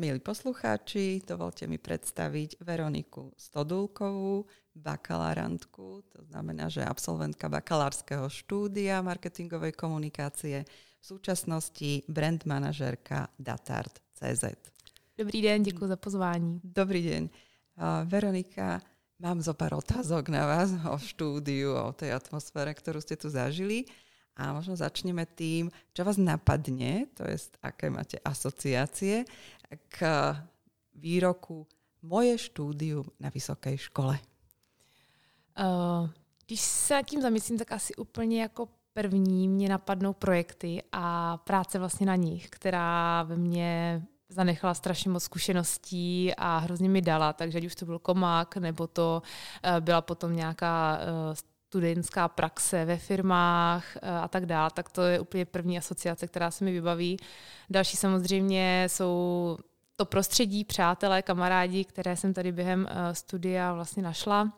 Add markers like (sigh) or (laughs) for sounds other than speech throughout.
milí poslucháči, dovolte mi predstaviť Veroniku Stodulkovú, bakalárantku, to znamená, že absolventka bakalárskeho štúdia marketingovej komunikácie, v súčasnosti brand manažerka Datart.cz. Dobrý den, děkuji za pozvání. Dobrý deň. Uh, Veronika, mám zo pár otázok na vás o štúdiu, o tej atmosfére, ktorú ste tu zažili. A možno začneme tým, čo vás napadne, to je, aké máte asociácie k výroku moje štúdium na vysoké škole. Uh, když se tím zamyslím, tak asi úplně jako první mě napadnou projekty a práce vlastně na nich, která ve mně zanechala strašně moc zkušeností a hrozně mi dala, takže ať už to byl komák, nebo to uh, byla potom nějaká uh, studentská praxe ve firmách eh, a tak dále, tak to je úplně první asociace, která se mi vybaví. Další samozřejmě jsou to prostředí, přátelé, kamarádi, které jsem tady během uh, studia vlastně našla.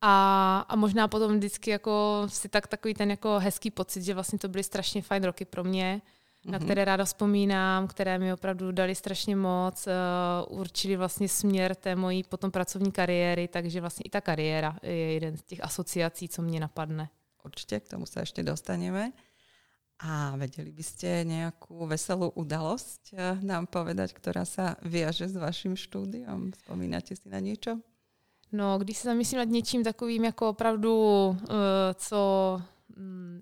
A, a možná potom vždycky jako si tak takový ten jako hezký pocit, že vlastně to byly strašně fajn roky pro mě mm-hmm. na mhm. které ráda vzpomínám, které mi opravdu dali strašně moc, uh, určili vlastně směr té mojí potom pracovní kariéry, takže vlastně i ta kariéra je jeden z těch asociací, co mě napadne. Určitě, k tomu se ještě dostaneme. A vedeli byste nějakou veselou udalost eh, nám povedať, která se viaže s vaším štúdiom? Vzpomínáte si na něco? No, když se zamyslím nad něčím takovým jako opravdu, uh, co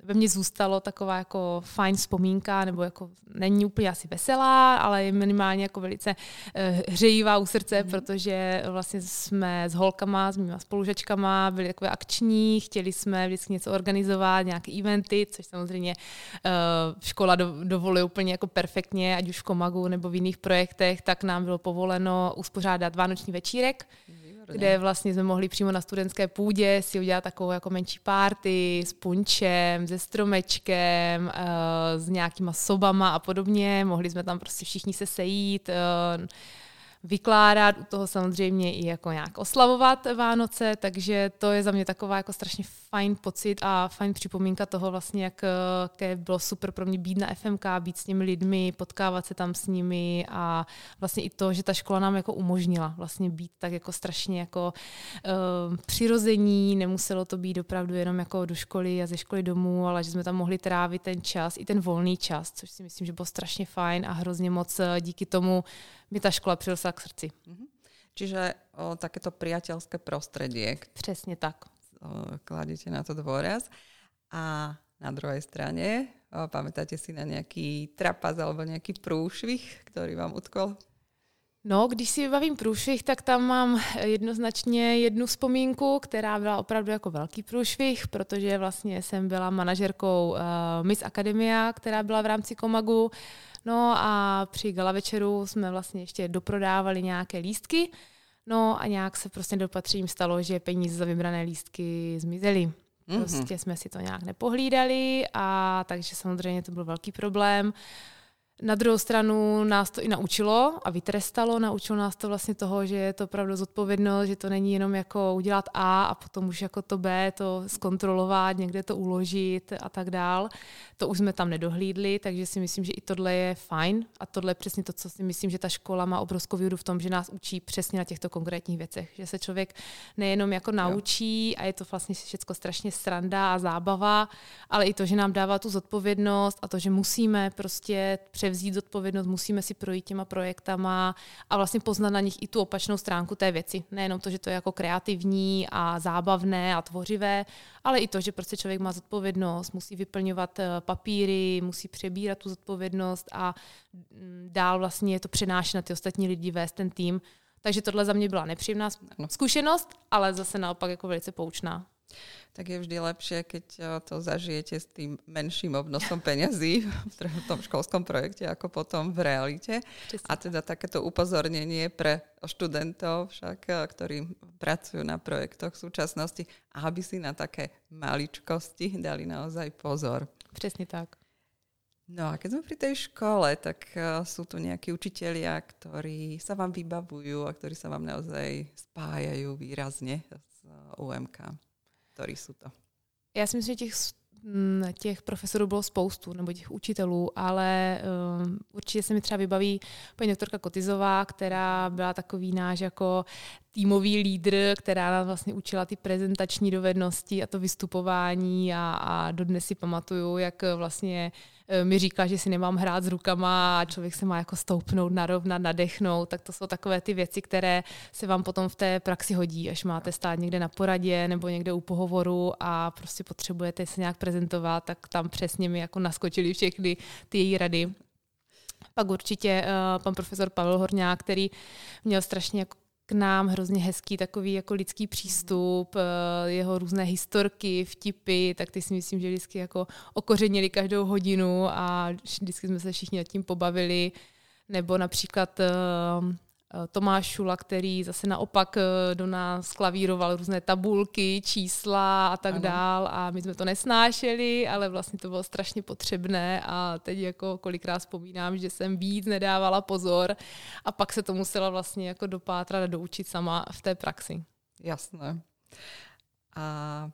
ve mně zůstalo taková jako fajn vzpomínka, nebo jako není úplně asi veselá, ale je minimálně jako velice uh, hřejivá u srdce, mm. protože vlastně jsme s holkama, s mýma spolužačkama byli takové akční, chtěli jsme vždycky něco organizovat, nějaké eventy, což samozřejmě uh, škola do, dovoluje úplně jako perfektně, ať už v Komagu nebo v jiných projektech, tak nám bylo povoleno uspořádat vánoční večírek, mm kde vlastně jsme mohli přímo na studentské půdě si udělat takovou jako menší párty s punčem, se stromečkem, uh, s nějakýma sobama a podobně. Mohli jsme tam prostě všichni se sejít. Vykládat, u toho samozřejmě i jako nějak oslavovat Vánoce, takže to je za mě taková jako strašně fajn pocit a fajn připomínka toho vlastně, jak, jak bylo super pro mě být na FMK, být s těmi lidmi, potkávat se tam s nimi a vlastně i to, že ta škola nám jako umožnila vlastně být tak jako strašně jako uh, přirození, nemuselo to být opravdu jenom jako do školy a ze školy domů, ale že jsme tam mohli trávit ten čas, i ten volný čas, což si myslím, že bylo strašně fajn a hrozně moc eh, díky tomu mi ta škola přirostla k srdci. Mm-hmm. Čiže o, takéto priateľské prostredie. Přesně tak. O, kladíte na to dôraz. A na druhej strane, o, pamätáte si na nějaký trapas alebo nějaký průšvih, který vám utkol? No, když si vybavím průšvih, tak tam mám jednoznačně jednu vzpomínku, která byla opravdu jako velký průšvih, protože vlastně jsem byla manažerkou uh, Miss Academia, která byla v rámci Komagu. No a při gala večeru jsme vlastně ještě doprodávali nějaké lístky, no a nějak se prostě dopatřím stalo, že peníze za vybrané lístky zmizely. Mm-hmm. Prostě jsme si to nějak nepohlídali a takže samozřejmě to byl velký problém. Uh, na druhou stranu nás to i naučilo a vytrestalo, naučilo nás to vlastně toho, že je to opravdu zodpovědnost, že to není jenom jako udělat A a potom už jako to B, to zkontrolovat, někde to uložit a tak dál. To už jsme tam nedohlídli, takže si myslím, že i tohle je fajn a tohle je přesně to, co si myslím, že ta škola má obrovskou výhodu v tom, že nás učí přesně na těchto konkrétních věcech, že se člověk nejenom jako naučí a je to vlastně všechno strašně sranda a zábava, ale i to, že nám dává tu zodpovědnost a to, že musíme prostě převzít zodpovědnost, musíme si projít těma projektama a vlastně poznat na nich i tu opačnou stránku té věci. Nejenom to, že to je jako kreativní a zábavné a tvořivé, ale i to, že prostě člověk má zodpovědnost, musí vyplňovat eh, papíry, musí přebírat tu zodpovědnost a mm, dál vlastně to přenášet na ty ostatní lidi, vést ten tým. Takže tohle za mě byla nepříjemná zkušenost, ale zase naopak jako velice poučná tak je vždy lepšie, keď eh, to zažijete s tým menším obnosom peňazí (laughs) v tom školskom projekte, ako potom v realite. A teda takéto upozornenie pre študentov, však, eh, ktorí pracujú na projektoch v súčasnosti, aby si na také maličkosti dali naozaj pozor. Přesně tak. No a keď sme pri tej škole, tak uh, sú tu nejakí učitelia, ktorí sa vám vybavujú a ktorí sa vám naozaj spájajú výrazne s UMK ktorí sú to? Já si myslím, že těch těch profesorů bylo spoustu, nebo těch učitelů, ale um, určitě se mi třeba vybaví paní doktorka Kotizová, která byla takový náš jako týmový lídr, která nás vlastně učila ty prezentační dovednosti a to vystupování a, a dodnes si pamatuju, jak vlastně e, mi říká, že si nemám hrát s rukama a člověk se má jako stoupnout, narovnat, nadechnout, tak to jsou takové ty věci, které se vám potom v té praxi hodí, až máte stát někde na poradě nebo někde u pohovoru a prostě potřebujete se nějak prezentovat, tak tam přesně mi jako naskočily všechny ty její rady. Pak určitě uh, pan profesor Pavel Horňák, který měl strašně jako k nám hrozně hezký takový jako lidský přístup, eh, jeho různé historky, vtipy, tak ty si myslím, že vždycky jako okořenili každou hodinu a vždycky jsme se všichni nad tím pobavili. Nebo například Eh, Tomáš Šula, který zase naopak eh, do nás klavíroval různé tabulky, čísla a tak ano. dál a my jsme to nesnášeli, ale vlastně to bylo strašně potřebné a teď jako kolikrát vzpomínám, že jsem víc nedávala pozor a pak se to musela vlastně jako dopátrat a doučit sama v té praxi. Jasné. A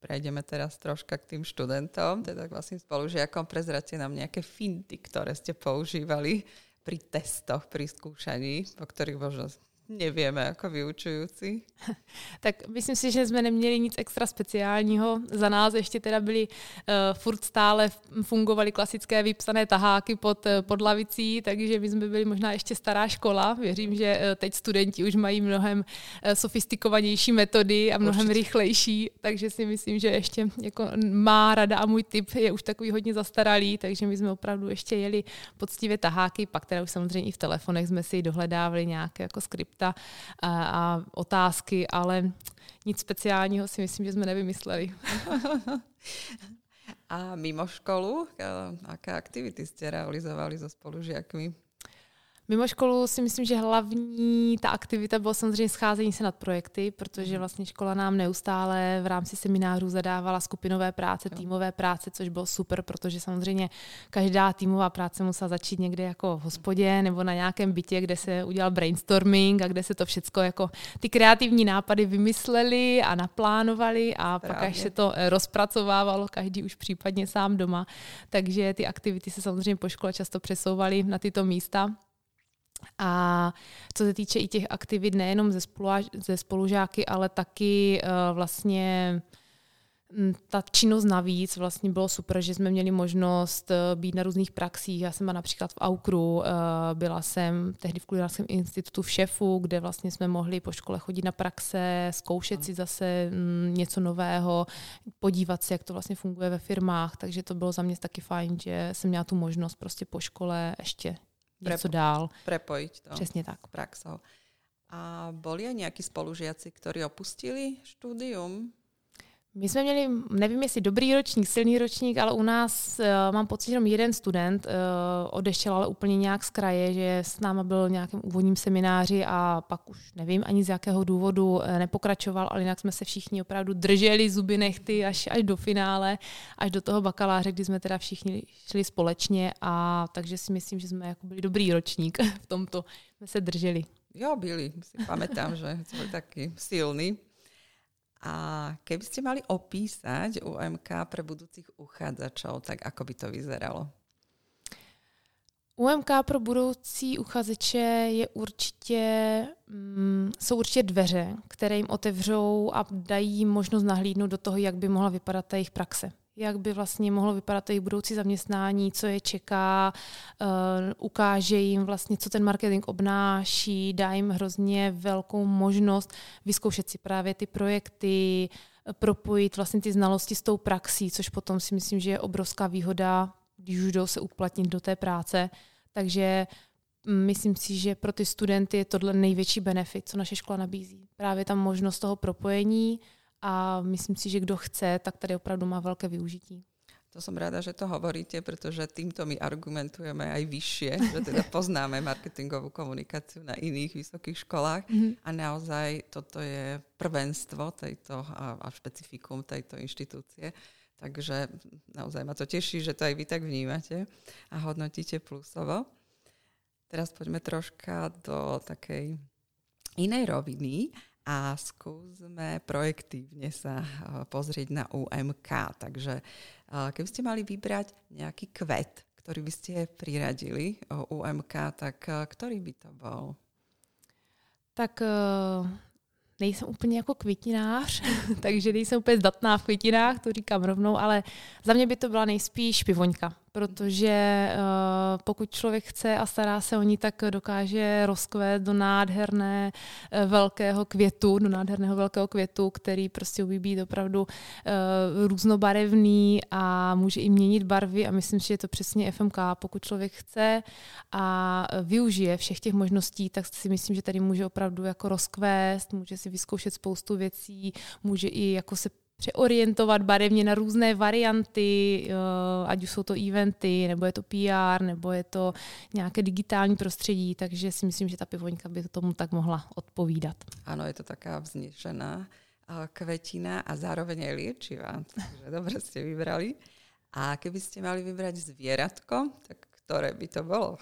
prejdeme teraz troška k tým študentom, teda vlastne spolužiakom. Prezrate nám nejaké finty, ktoré ste používali pri testoch, pri skúšaní, o ktorých možno nevieme jako vyučující. (laughs) tak myslím si, že jsme neměli nic extra speciálního. Za nás ještě teda byly uh, furt stále fungovaly klasické vypsané taháky pod, uh, pod lavicí, takže my jsme byli možná ještě stará škola. Věřím, že uh, teď studenti už mají mnohem uh, sofistikovanější metody a mnohem Určitě. rychlejší, takže si myslím, že ještě jako má rada a můj typ je už takový hodně zastaralý, takže my jsme opravdu ještě jeli poctivě taháky, pak teda už samozřejmě i v telefonech jsme si dohledávali nějaké jako skript skripta a, a otázky, ale nic speciálního si myslím, že jsme nevymysleli. (laughs) a mimo školu, jaké aktivity jste realizovali so spolužiakmi? Mimo školu si myslím, že hlavní ta aktivita byla samozřejmě scházení se nad projekty, protože mhm. vlastně škola nám neustále v rámci seminářů zadávala skupinové práce, týmové práce, což bylo super, protože samozřejmě každá týmová práce musela začít někde jako v hospodě nebo na nějakém bytě, kde se udělal brainstorming a kde se to všechno jako ty kreativní nápady vymysleli a naplánovali a Právě. pak až se to rozpracovávalo, každý už případně sám doma. Takže ty aktivity se samozřejmě po škole často přesouvaly na tyto místa. A co se týče i těch aktivit nejenom ze, spoluáž, ze spolužáky, ale taky uh, vlastně mm, ta činnost navíc vlastně bylo super, že jsme měli možnost eh, být na různých praxích. Já jsem byla například v Aukru, eh, byla jsem tehdy v kulinárském institutu v šefu, kde vlastně jsme mohli po škole chodit na praxe, zkoušet si zase mm, něco nového, podívat se, jak to vlastně funguje ve firmách. Takže to bylo za mě taky fajn, že jsem měla tu možnost prostě po škole ještě něco dál. Prepojiť to. Přesně tak. Praxou. A boli aj nejakí spolužiaci, ktorí opustili štúdium? My jsme měli, nevím jestli dobrý ročník, silný ročník, ale u nás uh, mám pocit, že jenom jeden student uh, odešel, ale úplně nějak z kraje, že s náma byl v nějakém úvodním semináři a pak už nevím ani z jakého důvodu uh, nepokračoval, ale jinak jsme se všichni opravdu drželi zuby nechty až, až do finále, až do toho bakaláře, kdy jsme teda všichni šli společně a takže si myslím, že jsme jako byli dobrý ročník (laughs) v tomto, jsme se drželi. Jo, byli, si pamätám, že jsme taky silný. A keby ste mali opísať UMK pre budúcich uchádzačov, tak ako by to vyzeralo? UMK pro budoucí uchazeče je určitě, mm, jsou určitě dveře, které jim otevřou a dají možnost nahlídnout do toho, jak by mohla vypadat ta jejich praxe jak by vlastně mohlo vypadat jejich budoucí zaměstnání, co je čeká, uh, ukáže jim vlastně, co ten marketing obnáší, dá jim hrozně velkou možnost vyzkoušet si právě ty projekty, propojit vlastně ty znalosti s tou praxí, což potom si myslím, že je obrovská výhoda, když už jdou se uplatnit do té práce. Takže mm, myslím si, že pro ty studenty je tohle největší benefit, co naše škola nabízí. Právě tam možnost toho propojení, a myslím si, že kdo chce, tak tady opravdu má velké využití. To som rada, že to hovoríte, pretože týmto my argumentujeme aj vyššie, že teda poznáme marketingovú komunikáciu na iných vysokých školách mm-hmm. a naozaj toto je prvenstvo tejto a, a špecifikum tejto inštitúcie. Takže naozaj ma to teší, že to aj vy tak vnímate a hodnotíte plusovo. Teraz poďme troška do takej inej roviny a skúsme projektívne sa pozrieť na UMK. Takže keby ste mali vybrať nejaký kvet, ktorý by ste priradili o UMK, tak ktorý by to bol? Tak nejsem úplně jako květinář, (laughs) takže nejsem úplně zdatná v květinách, to říkám rovnou, ale za mě by to byla nejspíš pivoňka protože uh, pokud člověk chce a stará se o ní, tak dokáže rozkvést do nádherné uh, velkého květu, do nádherného velkého květu, který prostě umí být opravdu uh, různobarevný a může i měnit barvy a myslím si, že je to přesně FMK. Pokud člověk chce a využije všech těch možností, tak si myslím, že tady může opravdu jako rozkvést, může si vyzkoušet spoustu věcí, může i jako se přeorientovat barevně na různé varianty, eh, ať už jsou to eventy, nebo je to PR, nebo je to nějaké digitální prostředí, takže si myslím, že ta pivoňka by to tomu tak mohla odpovídat. Ano, je to taká vznešená eh, kvetina a zároveň je liečivá, takže dobře jste vybrali. A keby ste mali vybrať zvieratko, tak ktoré by to bylo?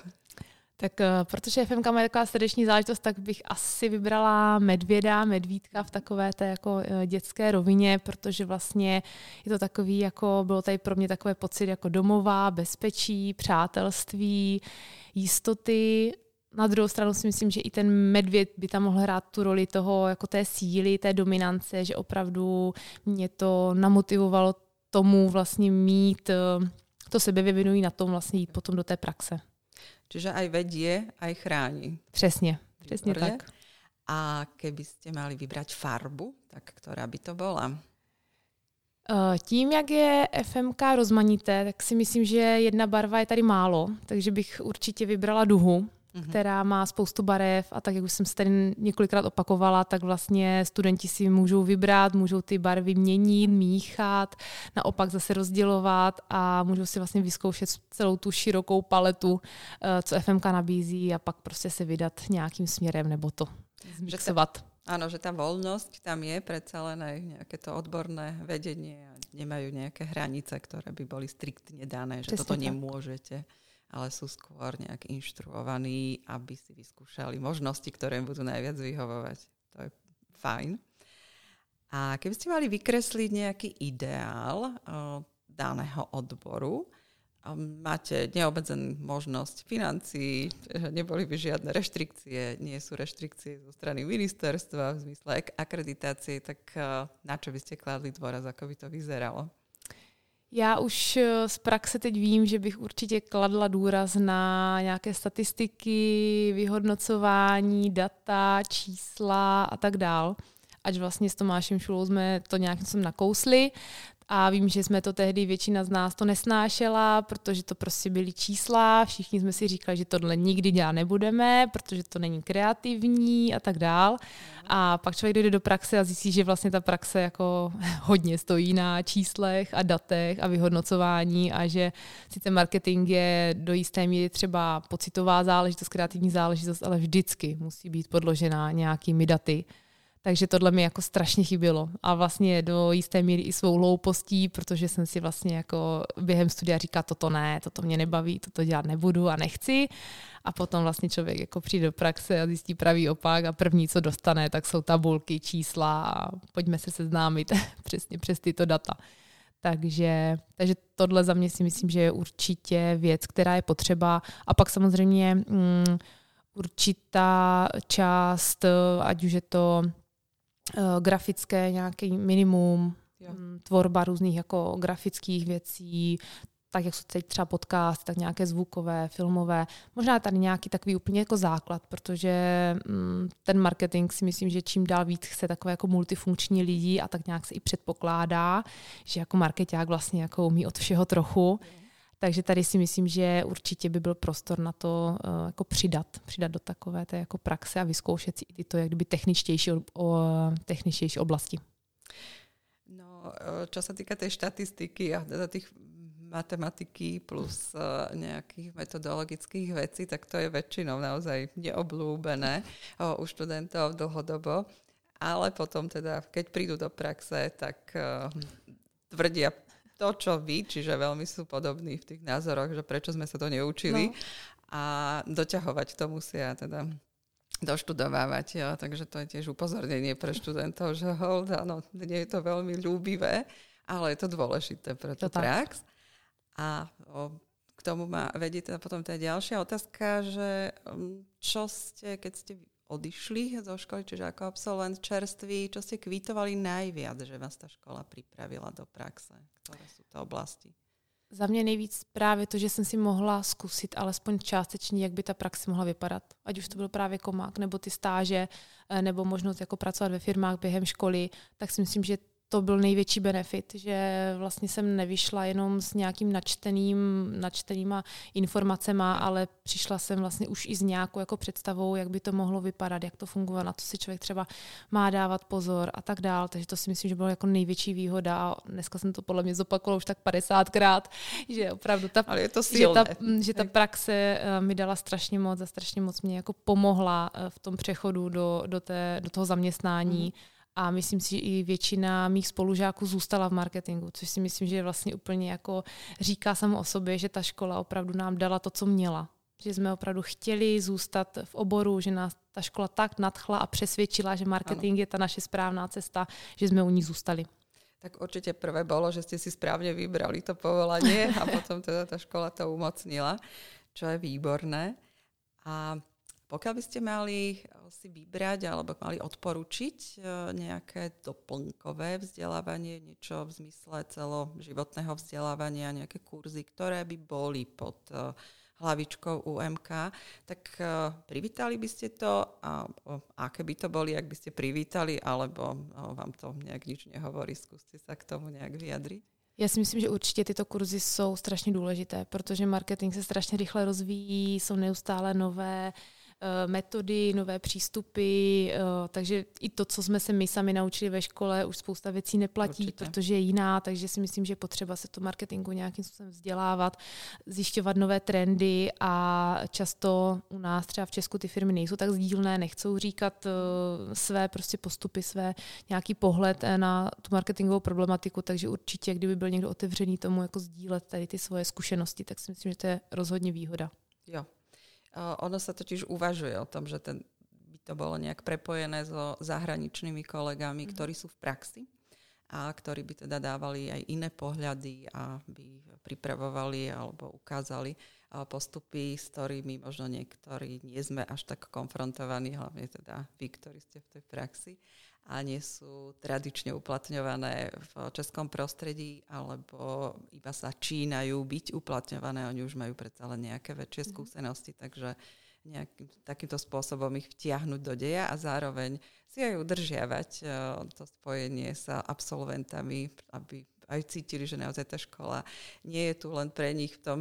Tak uh, protože FMK má taková srdeční záležitost, tak bych asi vybrala medvěda, medvídka v takové té jako uh, dětské rovině, protože vlastně je to takový, jako bylo tady pro mě takové pocit jako domová, bezpečí, přátelství, jistoty, na druhou stranu si myslím, že i ten medvěd by tam mohl hrát tu roli toho, jako té síly, té dominance, že opravdu mě to namotivovalo tomu vlastně mít eh, to sebevyvinují na tom vlastně jít potom do té praxe. Čiže aj vedie, aj chráni. Přesně, přesně tak. A keby ste mali vybrať farbu, tak ktorá by to bola? Eh, tím, jak je FMK rozmanité, tak si myslím, že jedna barva je tady málo, takže bych určitě vybrala duhu, mm-hmm. která má spoustu barev a tak, jak už jsem se tady několikrát opakovala, tak vlastně studenti si můžou vybrat, můžou ty barvy měnit, míchat, naopak zase rozdělovat a můžou si vlastně vyzkoušet celou tu širokou paletu, eh, co FMK nabízí a pak prostě se vydat nějakým směrem nebo to zmixovat. Áno, že tá voľnosť tam je, predsa len aj nejaké to odborné vedenie a nemajú nejaké hranice, ktoré by boli striktne dané, že Přesně toto tak. nemôžete ale sú skôr nejak inštruovaní, aby si vyskúšali možnosti, ktoré im budú najviac vyhovovať. To je fajn. A keby ste mali vykresliť nejaký ideál uh, daného odboru, máte neobmedzenú možnosť financií, neboli by žiadne reštrikcie, nie sú reštrikcie zo strany ministerstva v zmysle akreditácie, tak uh, na čo by ste kladli dôraz, ako by to vyzeralo? Já už eh, z praxe teď vím, že bych určitě kladla důraz na nějaké statistiky, vyhodnocování, data, čísla a tak dál. Ať vlastně s Tomášem Šulou jsme to způsobem nakousli, a vím, že jsme to tehdy, většina z nás to nesnášela, protože to prostě byly čísla, všichni jsme si říkali, že tohle nikdy dělat nebudeme, protože to není kreativní a tak dál. A pak člověk dojde do praxe a zjistí, že vlastně ta praxe jako (laughs) hodně stojí na číslech a datech a vyhodnocování a že sice marketing je do jisté míry třeba pocitová záležitost, kreativní záležitost, ale vždycky musí být podložená nějakými daty takže tohle mi jako strašně chybělo. A vlastně do jisté míry i svou hloupostí, protože jsem si vlastně jako během studia říkala, toto ne, toto mě nebaví, toto dělat nebudu a nechci. A potom vlastně člověk jako přijde do praxe a zjistí pravý opak a první, co dostane, tak jsou tabulky, čísla a pojďme se seznámit (laughs) přesně přes tyto data. Takže, takže tohle za mě si myslím, že je určitě věc, která je potřeba. A pak samozřejmě mm, určitá část, ať už je to uh, grafické nějaký minimum, jo. Mm, tvorba různých jako grafických věcí, tak jak jsou teď třeba podcast, tak nějaké zvukové, filmové. Možná tady nějaký takový úplně jako základ, protože mm, ten marketing si myslím, že čím dál víc chce takové jako multifunkční lidi a tak nějak se i předpokládá, že jako marketák vlastně jako umí od všeho trochu. Takže tady si myslím, že určitě by byl prostor na to uh, jako přidat, přidat do takové té jako praxe a vyzkoušet si i tyto jak kdyby techničtější, o, techničtější oblasti. No, čo sa týka tej štatistiky a teda tých matematiky plus uh, nejakých metodologických vecí, tak to je väčšinou naozaj neoblúbené uh, u študentov dlhodobo. Ale potom teda, keď prídu do praxe, tak uh, tvrdia to, čo vy, čiže veľmi sú podobní v tých názoroch, že prečo sme sa to neučili no. a doťahovať to musia teda doštudovávať. Jo. Takže to je tiež upozornenie pre študentov, že hold, áno, nie je to veľmi ľúbivé, ale je to dôležité pre tú prax. A o, k tomu ma vedie teda potom tá ďalšia otázka, že um, čo ste, keď ste odišli zo školy, čiže ako absolvent čerstvý, čo ste kvítovali najviac, že vás ta škola připravila do praxe? Které jsou to oblasti? Za mě nejvíc právě to, že jsem si mohla zkusit alespoň částečně, jak by ta praxe mohla vypadat. Ať už to byl právě komák, nebo ty stáže, eh, nebo možnost jako pracovat ve firmách během školy, tak si myslím, že to byl největší benefit, že vlastně jsem nevyšla jenom s nějakým načteným, načtenýma informacema, ale přišla jsem vlastně už i s nějakou jako představou, jak by to mohlo vypadat, jak to funguje, na to si člověk třeba má dávat pozor a tak dál. Takže to si myslím, že bylo jako největší výhoda a dneska jsem to podle mě zopakovala už tak 50krát, že opravdu ta, ale je to silné. že, ta, že ta praxe eh, mi dala strašně moc a strašně moc mě jako pomohla eh, v tom přechodu do, do, té, do toho zaměstnání. Mm a myslím si, že i většina mých spolužáků zůstala v marketingu, což si myslím, že je vlastně úplně jako říká samo o sobě, že ta škola opravdu nám dala to, co měla. Že jsme opravdu chtěli zůstat v oboru, že nás ta škola tak nadchla a přesvědčila, že marketing ano. je ta naše správná cesta, že jsme u ní zůstali. Tak určitě prvé bylo, že jste si správně vybrali to povolání a potom teda ta škola to umocnila, čo je výborné. A pokiaľ by ste mali si vybrať alebo mali odporučiť eh, nejaké doplnkové vzdelávanie, niečo v zmysle celoživotného vzdelávania, nejaké kurzy, ktoré by boli pod eh, hlavičkou UMK, tak privítali by ste to a aké by to boli, ak by ste privítali, alebo vám to nějak nič nehovorí, zkuste sa k tomu nějak vyjadriť. Já si myslím, že určitě tyto kurzy jsou strašně důležité, protože marketing se strašně rychle rozvíjí, jsou neustále nové Eh, metody, nové přístupy, eh, takže i to, co jsme se my sami naučili ve škole, už spousta věcí neplatí, Určitě. protože je jiná, takže si myslím, že je potřeba se to marketingu nějakým způsobem vzdělávat, zjišťovat nové trendy a často u nás třeba v Česku ty firmy nejsou tak sdílné, nechcou říkat eh, své prostě postupy, své nějaký pohled na tu marketingovou problematiku, takže určitě, kdyby byl někdo otevřený tomu jako sdílet tady ty svoje zkušenosti, tak si myslím, že to je rozhodně výhoda. Jo, ono sa totiž uvažuje o tom, že ten, by to bolo nejak prepojené so zahraničnými kolegami, mm. ktorí sú v praxi a ktorí by teda dávali aj iné pohľady a by pripravovali alebo ukázali postupy, s ktorými možno niektorí nie sme až tak konfrontovaní, hlavne teda vy, ktorí ste v tej praxi a nie sú tradične uplatňované v českom prostredí alebo iba sa čínajú byť uplatňované. Oni už majú predsa len nejaké väčšie mhm. skúsenosti, takže nejakým takýmto spôsobom ich vtiahnuť do deja a zároveň si aj udržiavať eh, to spojenie s absolventami, aby aj cítili, že naozaj tá škola nie je tu len pre nich v tom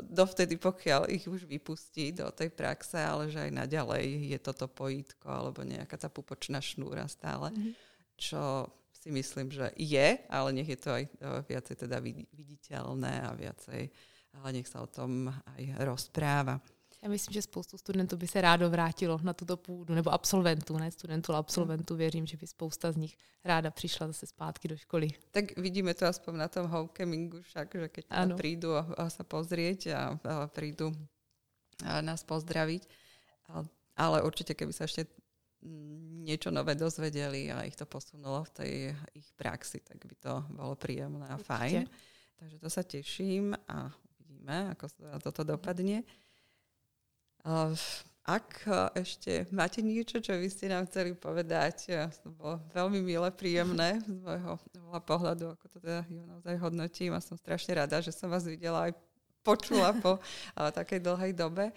dovtedy, pokiaľ ich už vypustí do tej praxe, ale že aj naďalej je toto pojítko alebo nejaká tá pupočná šnúra stále, mm-hmm. čo si myslím, že je, ale nech je to aj viacej teda viditeľné a viacej, ale nech sa o tom aj rozpráva. Já myslím, že spoustu studentů by se rádo vrátilo na tuto půdu, nebo absolventů, ne studentů, ale absolventů. Věřím, že by spousta z nich ráda přišla zase zpátky do školy. Tak vidíme to aspoň na tom homecamingu však, že keď ano. prídu a, a sa pozrieť a, a prídu a nás pozdraviť. A, ale určitě, keby sa ešte niečo nové dozvedeli a ich to posunulo v tej ich praxi, tak by to bolo príjemné a fajn. Takže to sa teším a uvidíme, ako sa toto dopadne. Ak ešte máte niečo, čo by ste nám chceli povedať, to bolo veľmi milé, príjemné z môjho pohľadu, ako to teda ju naozaj hodnotím a som strašne rada, že som vás videla aj počula po (laughs) takej dlhej dobe,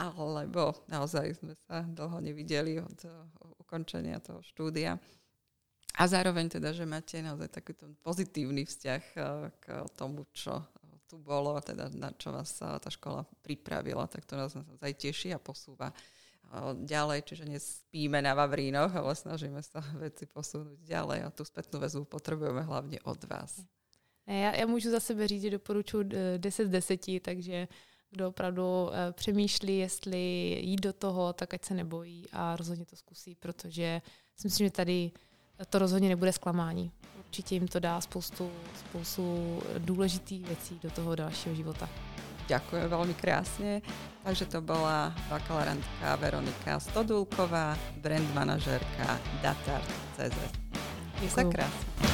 alebo naozaj sme sa dlho nevideli od ukončenia toho štúdia. A zároveň teda, že máte naozaj takýto pozitívny vzťah k tomu, čo tu bolo, teda na čo vás tá škola pripravila, tak to nás naozaj teší a posúva ďalej, čiže nespíme na Vavrínoch, ale snažíme sa (laughs) veci posunúť ďalej a tu spätnú väzbu potrebujeme hlavně od vás. Já, já můžu za sebe říct, že doporučuji 10 z 10, takže kdo opravdu e, přemýšlí, jestli jít do toho, tak ať se nebojí a rozhodně to zkusí, protože si myslím, že tady to rozhodně nebude zklamání. Určitě jim to dá spoustu, spoustu důležitých věcí do toho dalšího života. Ďakujem veľmi krásne. Takže to bola bakalárantka Veronika Stodulková, brand manažerka Datart.cz. Je sa krásne.